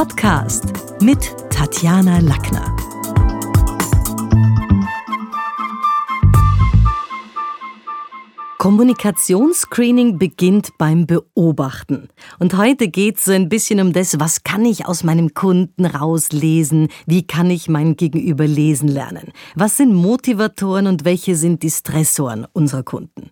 Podcast mit Tatjana Lackner. Kommunikationsscreening beginnt beim Beobachten. Und heute geht es so ein bisschen um das, was kann ich aus meinem Kunden rauslesen? Wie kann ich mein Gegenüber lesen lernen? Was sind Motivatoren und welche sind die Stressoren unserer Kunden?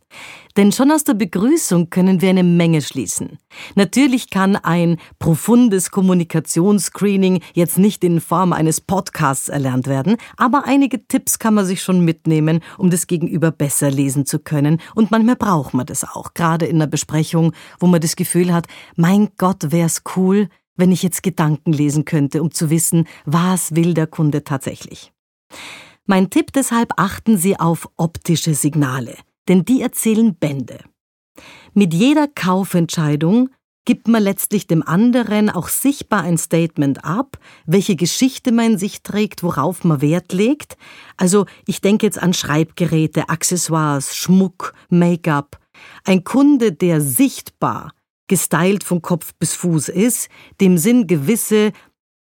Denn schon aus der Begrüßung können wir eine Menge schließen. Natürlich kann ein profundes Kommunikationsscreening jetzt nicht in Form eines Podcasts erlernt werden, aber einige Tipps kann man sich schon mitnehmen, um das Gegenüber besser lesen zu können. Und manchmal braucht man das auch, gerade in einer Besprechung, wo man das Gefühl hat, mein Gott, wär's cool, wenn ich jetzt Gedanken lesen könnte, um zu wissen, was will der Kunde tatsächlich. Mein Tipp deshalb achten Sie auf optische Signale denn die erzählen Bände. Mit jeder Kaufentscheidung gibt man letztlich dem anderen auch sichtbar ein Statement ab, welche Geschichte man in sich trägt, worauf man Wert legt. Also ich denke jetzt an Schreibgeräte, Accessoires, Schmuck, Make-up. Ein Kunde, der sichtbar gestylt von Kopf bis Fuß ist, dem sind gewisse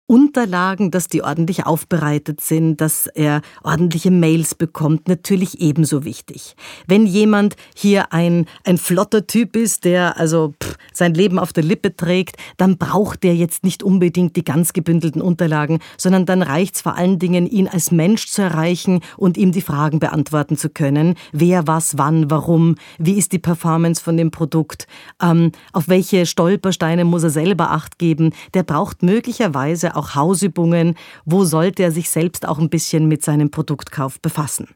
Unterlagen, dass die ordentlich aufbereitet sind, dass er ordentliche Mails bekommt, natürlich ebenso wichtig. Wenn jemand hier ein, ein flotter Typ ist, der also pff, sein Leben auf der Lippe trägt, dann braucht der jetzt nicht unbedingt die ganz gebündelten Unterlagen, sondern dann reicht es vor allen Dingen, ihn als Mensch zu erreichen und ihm die Fragen beantworten zu können. Wer, was, wann, warum, wie ist die Performance von dem Produkt, ähm, auf welche Stolpersteine muss er selber Acht geben. Der braucht möglicherweise auch Hausübungen, wo sollte er sich selbst auch ein bisschen mit seinem Produktkauf befassen.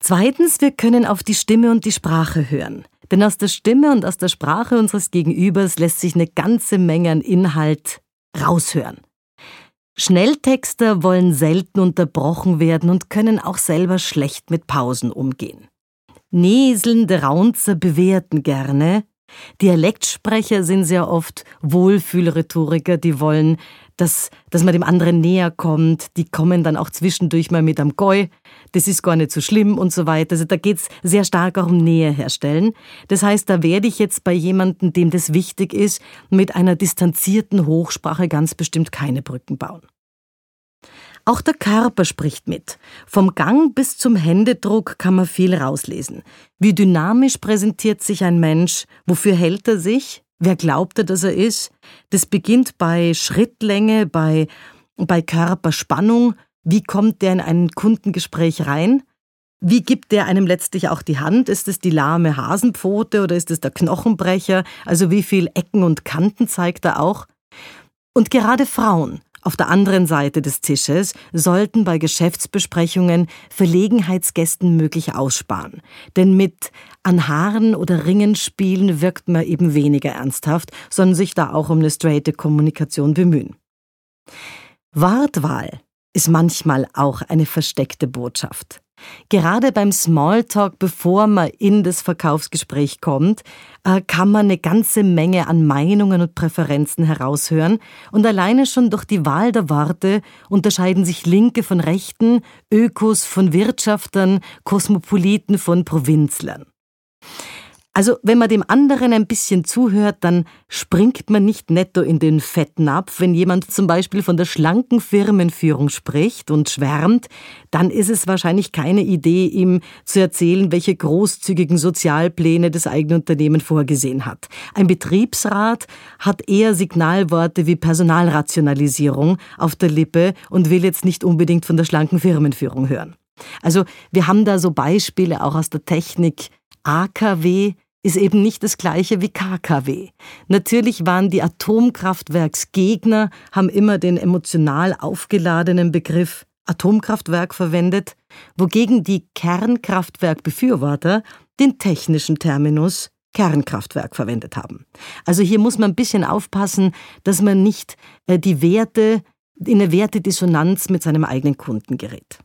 Zweitens, wir können auf die Stimme und die Sprache hören. Denn aus der Stimme und aus der Sprache unseres Gegenübers lässt sich eine ganze Menge an Inhalt raushören. Schnelltexter wollen selten unterbrochen werden und können auch selber schlecht mit Pausen umgehen. Näselnde Raunzer bewerten gerne, Dialektsprecher sind sehr oft Wohlfühlrhetoriker, die wollen, dass, dass man dem anderen näher kommt. Die kommen dann auch zwischendurch mal mit am Goi. Das ist gar nicht so schlimm und so weiter. Also da geht's sehr stark auch um Nähe herstellen. Das heißt, da werde ich jetzt bei jemandem, dem das wichtig ist, mit einer distanzierten Hochsprache ganz bestimmt keine Brücken bauen. Auch der Körper spricht mit. Vom Gang bis zum Händedruck kann man viel rauslesen. Wie dynamisch präsentiert sich ein Mensch? Wofür hält er sich? Wer glaubt er, dass er ist? Das beginnt bei Schrittlänge, bei, bei Körperspannung. Wie kommt der in ein Kundengespräch rein? Wie gibt der einem letztlich auch die Hand? Ist es die lahme Hasenpfote oder ist es der Knochenbrecher? Also wie viel Ecken und Kanten zeigt er auch? Und gerade Frauen auf der anderen Seite des Tisches sollten bei Geschäftsbesprechungen Verlegenheitsgästen möglich aussparen. Denn mit an Haaren oder Ringen spielen wirkt man eben weniger ernsthaft, sondern sich da auch um eine straighte Kommunikation bemühen. Wortwahl ist manchmal auch eine versteckte Botschaft. Gerade beim Smalltalk, bevor man in das Verkaufsgespräch kommt, äh, kann man eine ganze Menge an Meinungen und Präferenzen heraushören. Und alleine schon durch die Wahl der Worte unterscheiden sich Linke von Rechten, Ökos von Wirtschaftern, Kosmopoliten von Provinzlern. Also wenn man dem anderen ein bisschen zuhört, dann springt man nicht netto in den Fettnapf. Wenn jemand zum Beispiel von der schlanken Firmenführung spricht und schwärmt, dann ist es wahrscheinlich keine Idee, ihm zu erzählen, welche großzügigen Sozialpläne das eigene Unternehmen vorgesehen hat. Ein Betriebsrat hat eher Signalworte wie Personalrationalisierung auf der Lippe und will jetzt nicht unbedingt von der schlanken Firmenführung hören. Also wir haben da so Beispiele auch aus der Technik, AKW ist eben nicht das gleiche wie KKW. Natürlich waren die Atomkraftwerksgegner, haben immer den emotional aufgeladenen Begriff Atomkraftwerk verwendet, wogegen die Kernkraftwerkbefürworter den technischen Terminus Kernkraftwerk verwendet haben. Also hier muss man ein bisschen aufpassen, dass man nicht äh, die Werte in eine Wertedissonanz mit seinem eigenen Kunden gerät.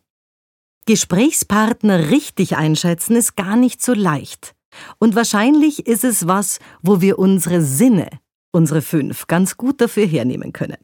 Gesprächspartner richtig einschätzen ist gar nicht so leicht. Und wahrscheinlich ist es was, wo wir unsere Sinne, unsere fünf, ganz gut dafür hernehmen können.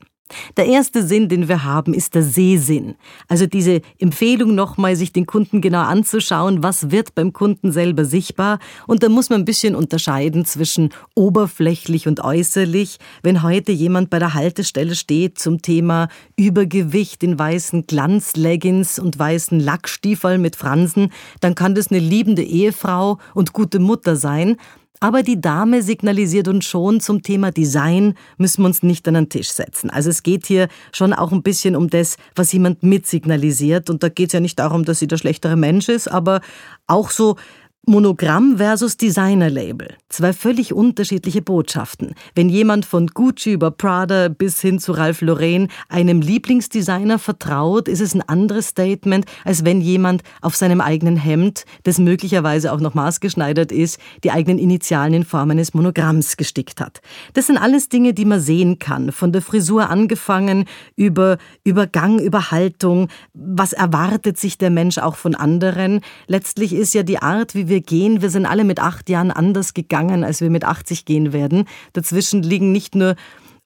Der erste Sinn, den wir haben, ist der Sehsinn. Also diese Empfehlung nochmal, sich den Kunden genau anzuschauen, was wird beim Kunden selber sichtbar. Und da muss man ein bisschen unterscheiden zwischen oberflächlich und äußerlich. Wenn heute jemand bei der Haltestelle steht zum Thema Übergewicht in weißen Glanzleggings und weißen Lackstiefeln mit Fransen, dann kann das eine liebende Ehefrau und gute Mutter sein. Aber die Dame signalisiert uns schon, zum Thema Design müssen wir uns nicht an den Tisch setzen. Also es geht hier schon auch ein bisschen um das, was jemand mitsignalisiert. Und da geht es ja nicht darum, dass sie der schlechtere Mensch ist, aber auch so Monogramm versus Designer-Label. Zwei völlig unterschiedliche Botschaften. Wenn jemand von Gucci über Prada bis hin zu Ralph Lauren einem Lieblingsdesigner vertraut, ist es ein anderes Statement, als wenn jemand auf seinem eigenen Hemd, das möglicherweise auch noch maßgeschneidert ist, die eigenen Initialen in Form eines Monogramms gestickt hat. Das sind alles Dinge, die man sehen kann. Von der Frisur angefangen über Übergang, über Haltung. Was erwartet sich der Mensch auch von anderen? Letztlich ist ja die Art, wie wir wir gehen. Wir sind alle mit acht Jahren anders gegangen, als wir mit 80 gehen werden. Dazwischen liegen nicht nur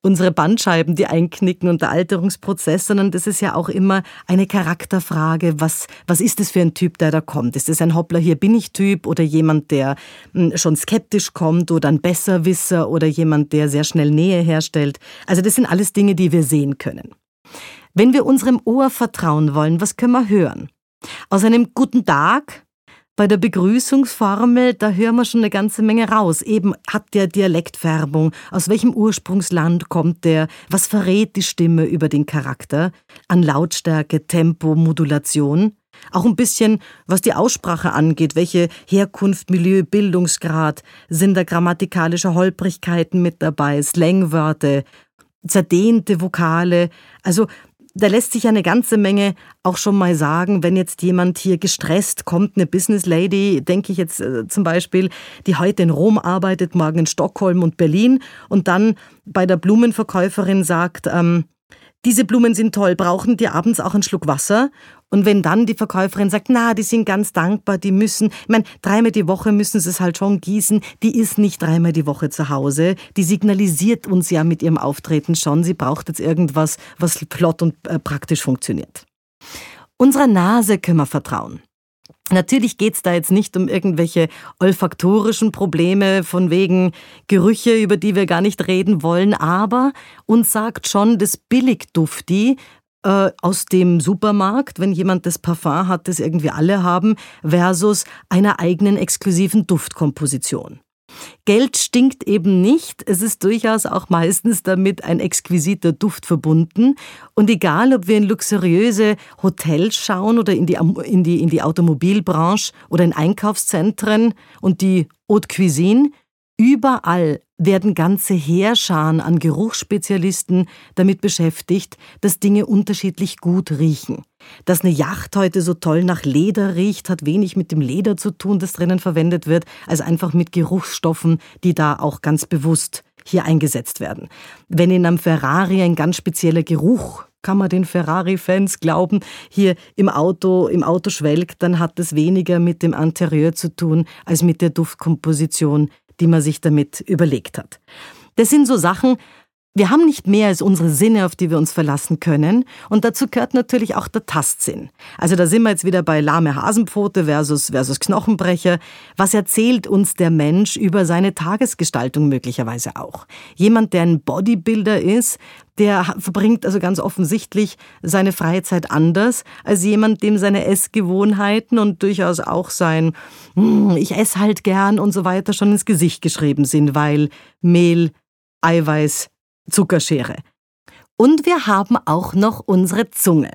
unsere Bandscheiben, die einknicken und der Alterungsprozess, sondern das ist ja auch immer eine Charakterfrage. Was, was ist das für ein Typ, der da kommt? Ist das ein Hoppler, hier bin ich Typ oder jemand, der hm, schon skeptisch kommt oder ein Besserwisser oder jemand, der sehr schnell Nähe herstellt? Also das sind alles Dinge, die wir sehen können. Wenn wir unserem Ohr vertrauen wollen, was können wir hören? Aus einem guten Tag bei der Begrüßungsformel, da hören wir schon eine ganze Menge raus. Eben hat der Dialektfärbung, aus welchem Ursprungsland kommt der, was verrät die Stimme über den Charakter, an Lautstärke, Tempo, Modulation. Auch ein bisschen, was die Aussprache angeht, welche Herkunft, Milieu, Bildungsgrad, sind da grammatikalische Holprigkeiten mit dabei, Slangwörter, zerdehnte Vokale. Also da lässt sich eine ganze Menge auch schon mal sagen, wenn jetzt jemand hier gestresst kommt, eine Business Lady, denke ich jetzt äh, zum Beispiel, die heute in Rom arbeitet, morgen in Stockholm und Berlin und dann bei der Blumenverkäuferin sagt, ähm, diese Blumen sind toll, brauchen die abends auch einen Schluck Wasser? Und wenn dann die Verkäuferin sagt, na, die sind ganz dankbar, die müssen, ich meine, dreimal die Woche müssen sie es halt schon gießen, die ist nicht dreimal die Woche zu Hause, die signalisiert uns ja mit ihrem Auftreten schon, sie braucht jetzt irgendwas, was flott und äh, praktisch funktioniert. Unserer Nase können wir vertrauen. Natürlich geht's da jetzt nicht um irgendwelche olfaktorischen Probleme von wegen Gerüche, über die wir gar nicht reden wollen, aber uns sagt schon das Billigdufti äh, aus dem Supermarkt, wenn jemand das Parfum hat, das irgendwie alle haben, versus einer eigenen exklusiven Duftkomposition. Geld stinkt eben nicht. Es ist durchaus auch meistens damit ein exquisiter Duft verbunden. Und egal, ob wir in luxuriöse Hotels schauen oder in die, in die, in die Automobilbranche oder in Einkaufszentren und die Haute Cuisine, überall werden ganze Heerscharen an Geruchsspezialisten damit beschäftigt, dass Dinge unterschiedlich gut riechen. Dass eine Yacht heute so toll nach Leder riecht, hat wenig mit dem Leder zu tun, das drinnen verwendet wird, als einfach mit Geruchsstoffen, die da auch ganz bewusst hier eingesetzt werden. Wenn in einem Ferrari ein ganz spezieller Geruch kann man den Ferrari-Fans glauben, hier im Auto, im Auto schwelgt, dann hat es weniger mit dem Interieur zu tun, als mit der Duftkomposition, die man sich damit überlegt hat. Das sind so Sachen, wir haben nicht mehr als unsere Sinne, auf die wir uns verlassen können. Und dazu gehört natürlich auch der Tastsinn. Also da sind wir jetzt wieder bei lahme Hasenpfote versus, versus Knochenbrecher. Was erzählt uns der Mensch über seine Tagesgestaltung möglicherweise auch? Jemand, der ein Bodybuilder ist, der verbringt also ganz offensichtlich seine Freizeit anders als jemand, dem seine Essgewohnheiten und durchaus auch sein, hm, ich esse halt gern und so weiter schon ins Gesicht geschrieben sind, weil Mehl, Eiweiß, Zuckerschere. Und wir haben auch noch unsere Zunge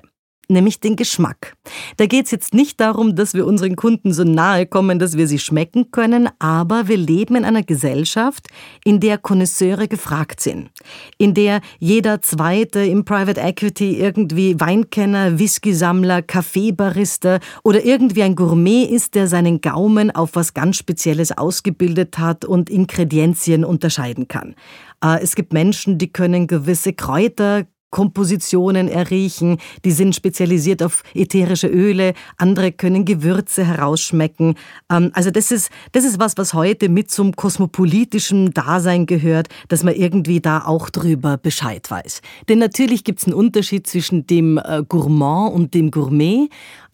nämlich den Geschmack. Da geht es jetzt nicht darum, dass wir unseren Kunden so nahe kommen, dass wir sie schmecken können, aber wir leben in einer Gesellschaft, in der Konnoisseure gefragt sind, in der jeder Zweite im Private Equity irgendwie Weinkenner, Whisky-Sammler, Kaffeebarista oder irgendwie ein Gourmet ist, der seinen Gaumen auf was ganz Spezielles ausgebildet hat und Ingredienzien unterscheiden kann. Äh, es gibt Menschen, die können gewisse Kräuter Kompositionen erriechen, die sind spezialisiert auf ätherische Öle, andere können Gewürze herausschmecken. Ähm, also das ist, das ist was, was heute mit zum kosmopolitischen Dasein gehört, dass man irgendwie da auch drüber Bescheid weiß. Denn natürlich gibt es einen Unterschied zwischen dem äh, Gourmand und dem Gourmet.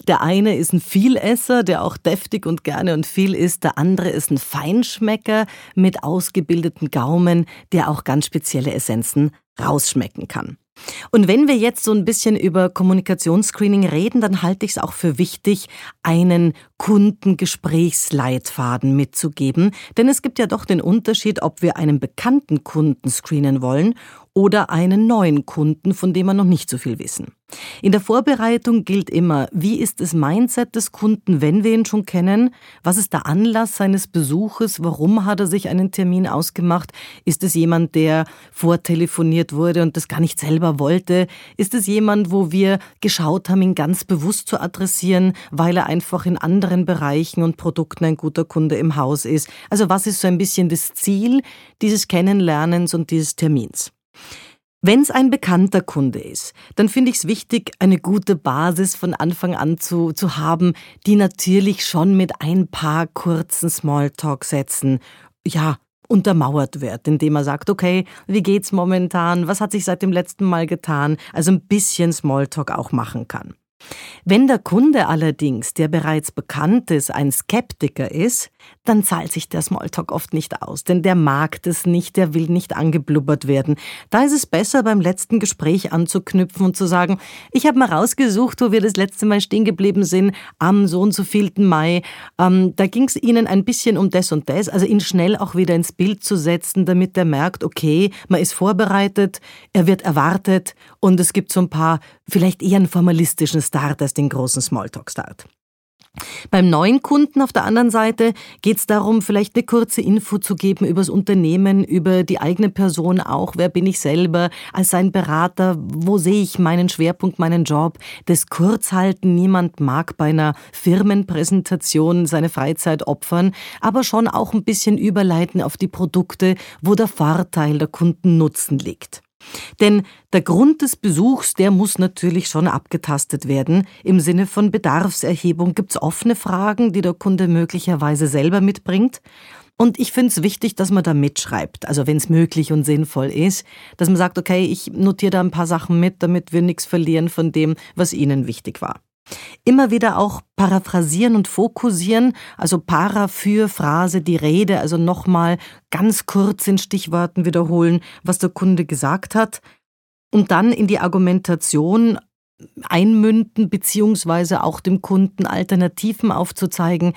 Der eine ist ein Vielesser, der auch deftig und gerne und viel isst. Der andere ist ein Feinschmecker mit ausgebildeten Gaumen, der auch ganz spezielle Essenzen rausschmecken kann. Und wenn wir jetzt so ein bisschen über Kommunikationsscreening reden, dann halte ich es auch für wichtig, einen Kundengesprächsleitfaden mitzugeben. Denn es gibt ja doch den Unterschied, ob wir einen bekannten Kunden screenen wollen oder einen neuen Kunden, von dem wir noch nicht so viel wissen. In der Vorbereitung gilt immer, wie ist das Mindset des Kunden, wenn wir ihn schon kennen? Was ist der Anlass seines Besuches? Warum hat er sich einen Termin ausgemacht? Ist es jemand, der vortelefoniert wurde und das gar nicht selber wollte? Ist es jemand, wo wir geschaut haben, ihn ganz bewusst zu adressieren, weil er einfach in anderen Bereichen und Produkten ein guter Kunde im Haus ist? Also was ist so ein bisschen das Ziel dieses Kennenlernens und dieses Termins? Wenn es ein bekannter Kunde ist, dann finde ich es wichtig, eine gute Basis von Anfang an zu, zu haben, die natürlich schon mit ein paar kurzen Smalltalk-Sätzen, ja, untermauert wird, indem er sagt, okay, wie geht's momentan, was hat sich seit dem letzten Mal getan, also ein bisschen Smalltalk auch machen kann. Wenn der Kunde allerdings, der bereits bekannt ist, ein Skeptiker ist, dann zahlt sich der Smalltalk oft nicht aus, denn der mag das nicht, der will nicht angeblubbert werden. Da ist es besser, beim letzten Gespräch anzuknüpfen und zu sagen, ich habe mal rausgesucht, wo wir das letzte Mal stehen geblieben sind, am so und so vielten Mai. Ähm, da ging es Ihnen ein bisschen um das und das, also ihn schnell auch wieder ins Bild zu setzen, damit er merkt, okay, man ist vorbereitet, er wird erwartet und es gibt so ein paar vielleicht eher einen formalistischen Start als den großen Smalltalk-Start. Beim neuen Kunden auf der anderen Seite geht es darum, vielleicht eine kurze Info zu geben über das Unternehmen, über die eigene Person auch. Wer bin ich selber als sein Berater? Wo sehe ich meinen Schwerpunkt, meinen Job? Das Kurzhalten. Niemand mag bei einer Firmenpräsentation seine Freizeit opfern, aber schon auch ein bisschen überleiten auf die Produkte, wo der Vorteil der Kundennutzen liegt. Denn der Grund des Besuchs, der muss natürlich schon abgetastet werden. Im Sinne von Bedarfserhebung gibt es offene Fragen, die der Kunde möglicherweise selber mitbringt. Und ich finde es wichtig, dass man da mitschreibt, also wenn es möglich und sinnvoll ist, dass man sagt, okay, ich notiere da ein paar Sachen mit, damit wir nichts verlieren von dem, was Ihnen wichtig war. Immer wieder auch paraphrasieren und fokussieren, also para für Phrase die Rede, also nochmal ganz kurz in Stichworten wiederholen, was der Kunde gesagt hat und dann in die Argumentation einmünden, beziehungsweise auch dem Kunden Alternativen aufzuzeigen,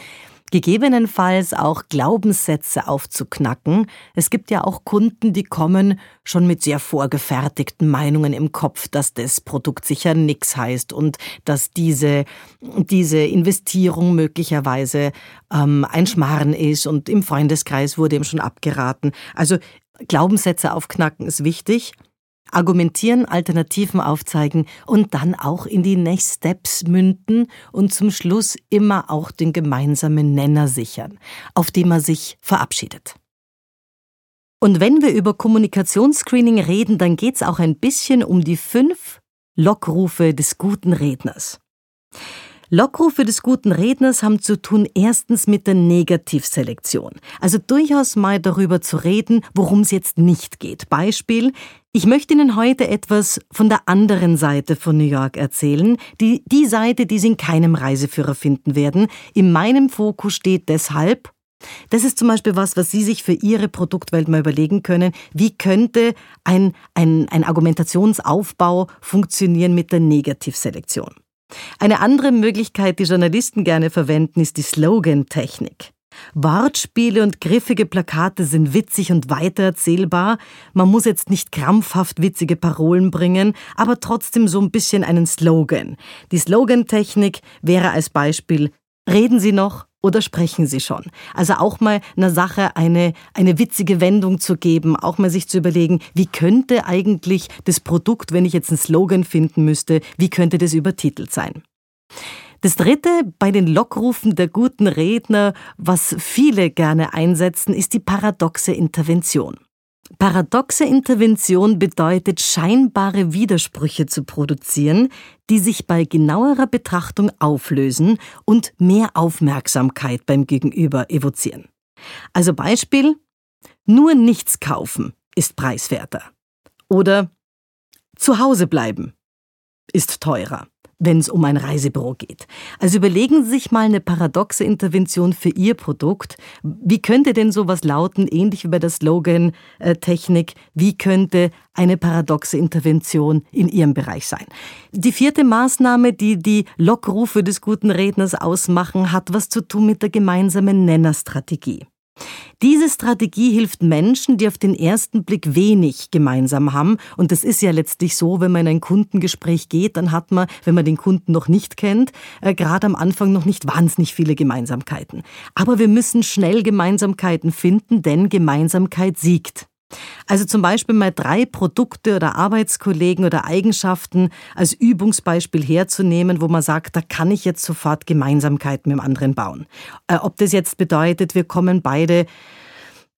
gegebenenfalls auch Glaubenssätze aufzuknacken. Es gibt ja auch Kunden, die kommen schon mit sehr vorgefertigten Meinungen im Kopf, dass das Produkt sicher nix heißt und dass diese, diese Investierung möglicherweise ähm, ein Schmarren ist und im Freundeskreis wurde ihm schon abgeraten. Also Glaubenssätze aufknacken ist wichtig argumentieren, Alternativen aufzeigen und dann auch in die Next Steps münden und zum Schluss immer auch den gemeinsamen Nenner sichern, auf dem er sich verabschiedet. Und wenn wir über Kommunikationsscreening reden, dann geht es auch ein bisschen um die fünf Lockrufe des guten Redners. Lockrufe des guten Redners haben zu tun erstens mit der Negativselektion. Also durchaus mal darüber zu reden, worum es jetzt nicht geht. Beispiel, ich möchte Ihnen heute etwas von der anderen Seite von New York erzählen. Die, die Seite, die Sie in keinem Reiseführer finden werden. In meinem Fokus steht deshalb, das ist zum Beispiel was, was Sie sich für Ihre Produktwelt mal überlegen können. Wie könnte ein, ein, ein Argumentationsaufbau funktionieren mit der Negativselektion? Eine andere Möglichkeit, die Journalisten gerne verwenden, ist die Slogan-Technik. Wortspiele und griffige Plakate sind witzig und weitererzählbar. Man muss jetzt nicht krampfhaft witzige Parolen bringen, aber trotzdem so ein bisschen einen Slogan. Die Slogan-Technik wäre als Beispiel Reden Sie noch oder sprechen Sie schon? Also auch mal einer Sache eine, eine witzige Wendung zu geben, auch mal sich zu überlegen, wie könnte eigentlich das Produkt, wenn ich jetzt einen Slogan finden müsste, wie könnte das übertitelt sein? Das dritte bei den Lockrufen der guten Redner, was viele gerne einsetzen, ist die paradoxe Intervention. Paradoxe Intervention bedeutet, scheinbare Widersprüche zu produzieren, die sich bei genauerer Betrachtung auflösen und mehr Aufmerksamkeit beim Gegenüber evozieren. Also Beispiel, nur nichts kaufen ist preiswerter. Oder zu Hause bleiben ist teurer wenn es um ein Reisebüro geht. Also überlegen Sie sich mal eine paradoxe Intervention für Ihr Produkt. Wie könnte denn sowas lauten, ähnlich wie bei der Slogan-Technik, wie könnte eine paradoxe Intervention in Ihrem Bereich sein? Die vierte Maßnahme, die die Lockrufe des guten Redners ausmachen, hat was zu tun mit der gemeinsamen Nennerstrategie. Diese Strategie hilft Menschen, die auf den ersten Blick wenig gemeinsam haben. Und das ist ja letztlich so, wenn man in ein Kundengespräch geht, dann hat man, wenn man den Kunden noch nicht kennt, äh, gerade am Anfang noch nicht wahnsinnig viele Gemeinsamkeiten. Aber wir müssen schnell Gemeinsamkeiten finden, denn Gemeinsamkeit siegt. Also zum Beispiel mal drei Produkte oder Arbeitskollegen oder Eigenschaften als Übungsbeispiel herzunehmen, wo man sagt, da kann ich jetzt sofort Gemeinsamkeiten mit dem anderen bauen. Äh, ob das jetzt bedeutet, wir kommen beide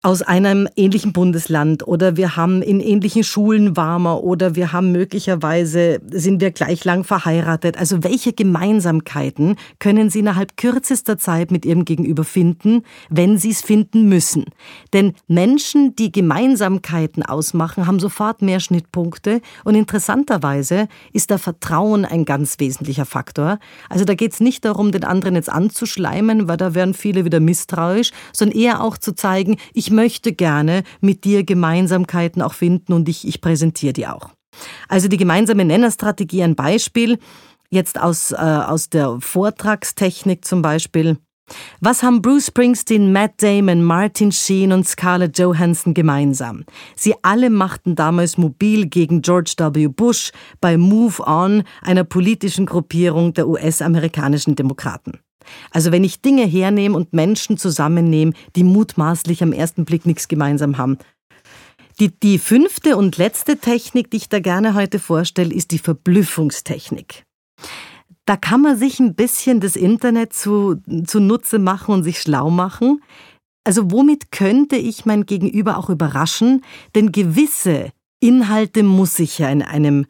aus einem ähnlichen Bundesland oder wir haben in ähnlichen Schulen warmer oder wir haben möglicherweise, sind wir gleich lang verheiratet. Also welche Gemeinsamkeiten können Sie innerhalb kürzester Zeit mit Ihrem Gegenüber finden, wenn Sie es finden müssen? Denn Menschen, die Gemeinsamkeiten ausmachen, haben sofort mehr Schnittpunkte und interessanterweise ist da Vertrauen ein ganz wesentlicher Faktor. Also da geht es nicht darum, den anderen jetzt anzuschleimen, weil da werden viele wieder misstrauisch, sondern eher auch zu zeigen, ich möchte gerne mit dir Gemeinsamkeiten auch finden und ich, ich präsentiere die auch. Also die gemeinsame Nennerstrategie, ein Beispiel, jetzt aus, äh, aus der Vortragstechnik zum Beispiel. Was haben Bruce Springsteen, Matt Damon, Martin Sheen und Scarlett Johansson gemeinsam? Sie alle machten damals mobil gegen George W. Bush bei Move On, einer politischen Gruppierung der US-amerikanischen Demokraten. Also wenn ich Dinge hernehme und Menschen zusammennehme, die mutmaßlich am ersten Blick nichts gemeinsam haben. Die, die fünfte und letzte Technik, die ich da gerne heute vorstelle, ist die Verblüffungstechnik. Da kann man sich ein bisschen das Internet zu, zunutze machen und sich schlau machen. Also womit könnte ich mein Gegenüber auch überraschen? Denn gewisse Inhalte muss ich ja in einem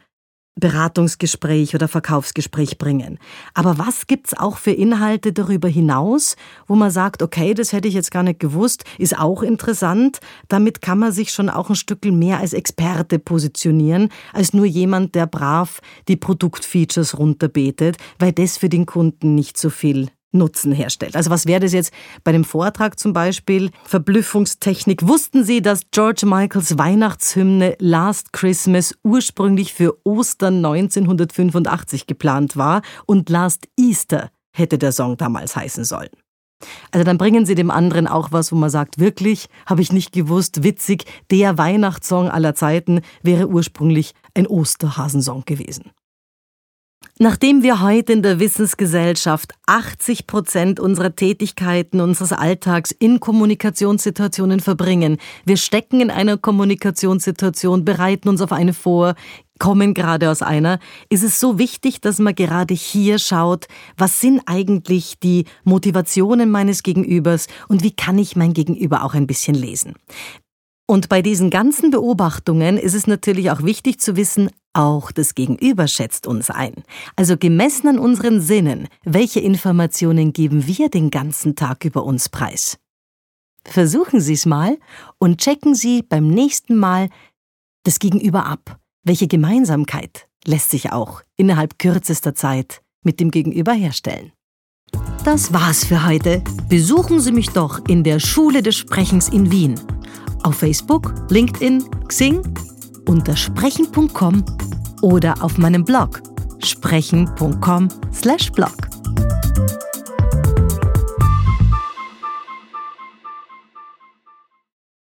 Beratungsgespräch oder Verkaufsgespräch bringen. Aber was gibt's auch für Inhalte darüber hinaus, wo man sagt, okay, das hätte ich jetzt gar nicht gewusst, ist auch interessant. Damit kann man sich schon auch ein Stück mehr als Experte positionieren, als nur jemand, der brav die Produktfeatures runterbetet, weil das für den Kunden nicht so viel Nutzen herstellt. Also was wäre das jetzt bei dem Vortrag zum Beispiel? Verblüffungstechnik. Wussten Sie, dass George Michaels Weihnachtshymne Last Christmas ursprünglich für Ostern 1985 geplant war und Last Easter hätte der Song damals heißen sollen? Also dann bringen Sie dem anderen auch was, wo man sagt, wirklich, habe ich nicht gewusst, witzig, der Weihnachtssong aller Zeiten wäre ursprünglich ein Osterhasensong gewesen. Nachdem wir heute in der Wissensgesellschaft 80 Prozent unserer Tätigkeiten, unseres Alltags in Kommunikationssituationen verbringen, wir stecken in einer Kommunikationssituation, bereiten uns auf eine vor, kommen gerade aus einer, ist es so wichtig, dass man gerade hier schaut, was sind eigentlich die Motivationen meines Gegenübers und wie kann ich mein Gegenüber auch ein bisschen lesen. Und bei diesen ganzen Beobachtungen ist es natürlich auch wichtig zu wissen, auch das Gegenüber schätzt uns ein. Also gemessen an unseren Sinnen, welche Informationen geben wir den ganzen Tag über uns preis? Versuchen Sie es mal und checken Sie beim nächsten Mal das Gegenüber ab. Welche Gemeinsamkeit lässt sich auch innerhalb kürzester Zeit mit dem Gegenüber herstellen? Das war's für heute. Besuchen Sie mich doch in der Schule des Sprechens in Wien. Auf Facebook, LinkedIn, Xing unter sprechen.com oder auf meinem Blog sprechen.com/blog.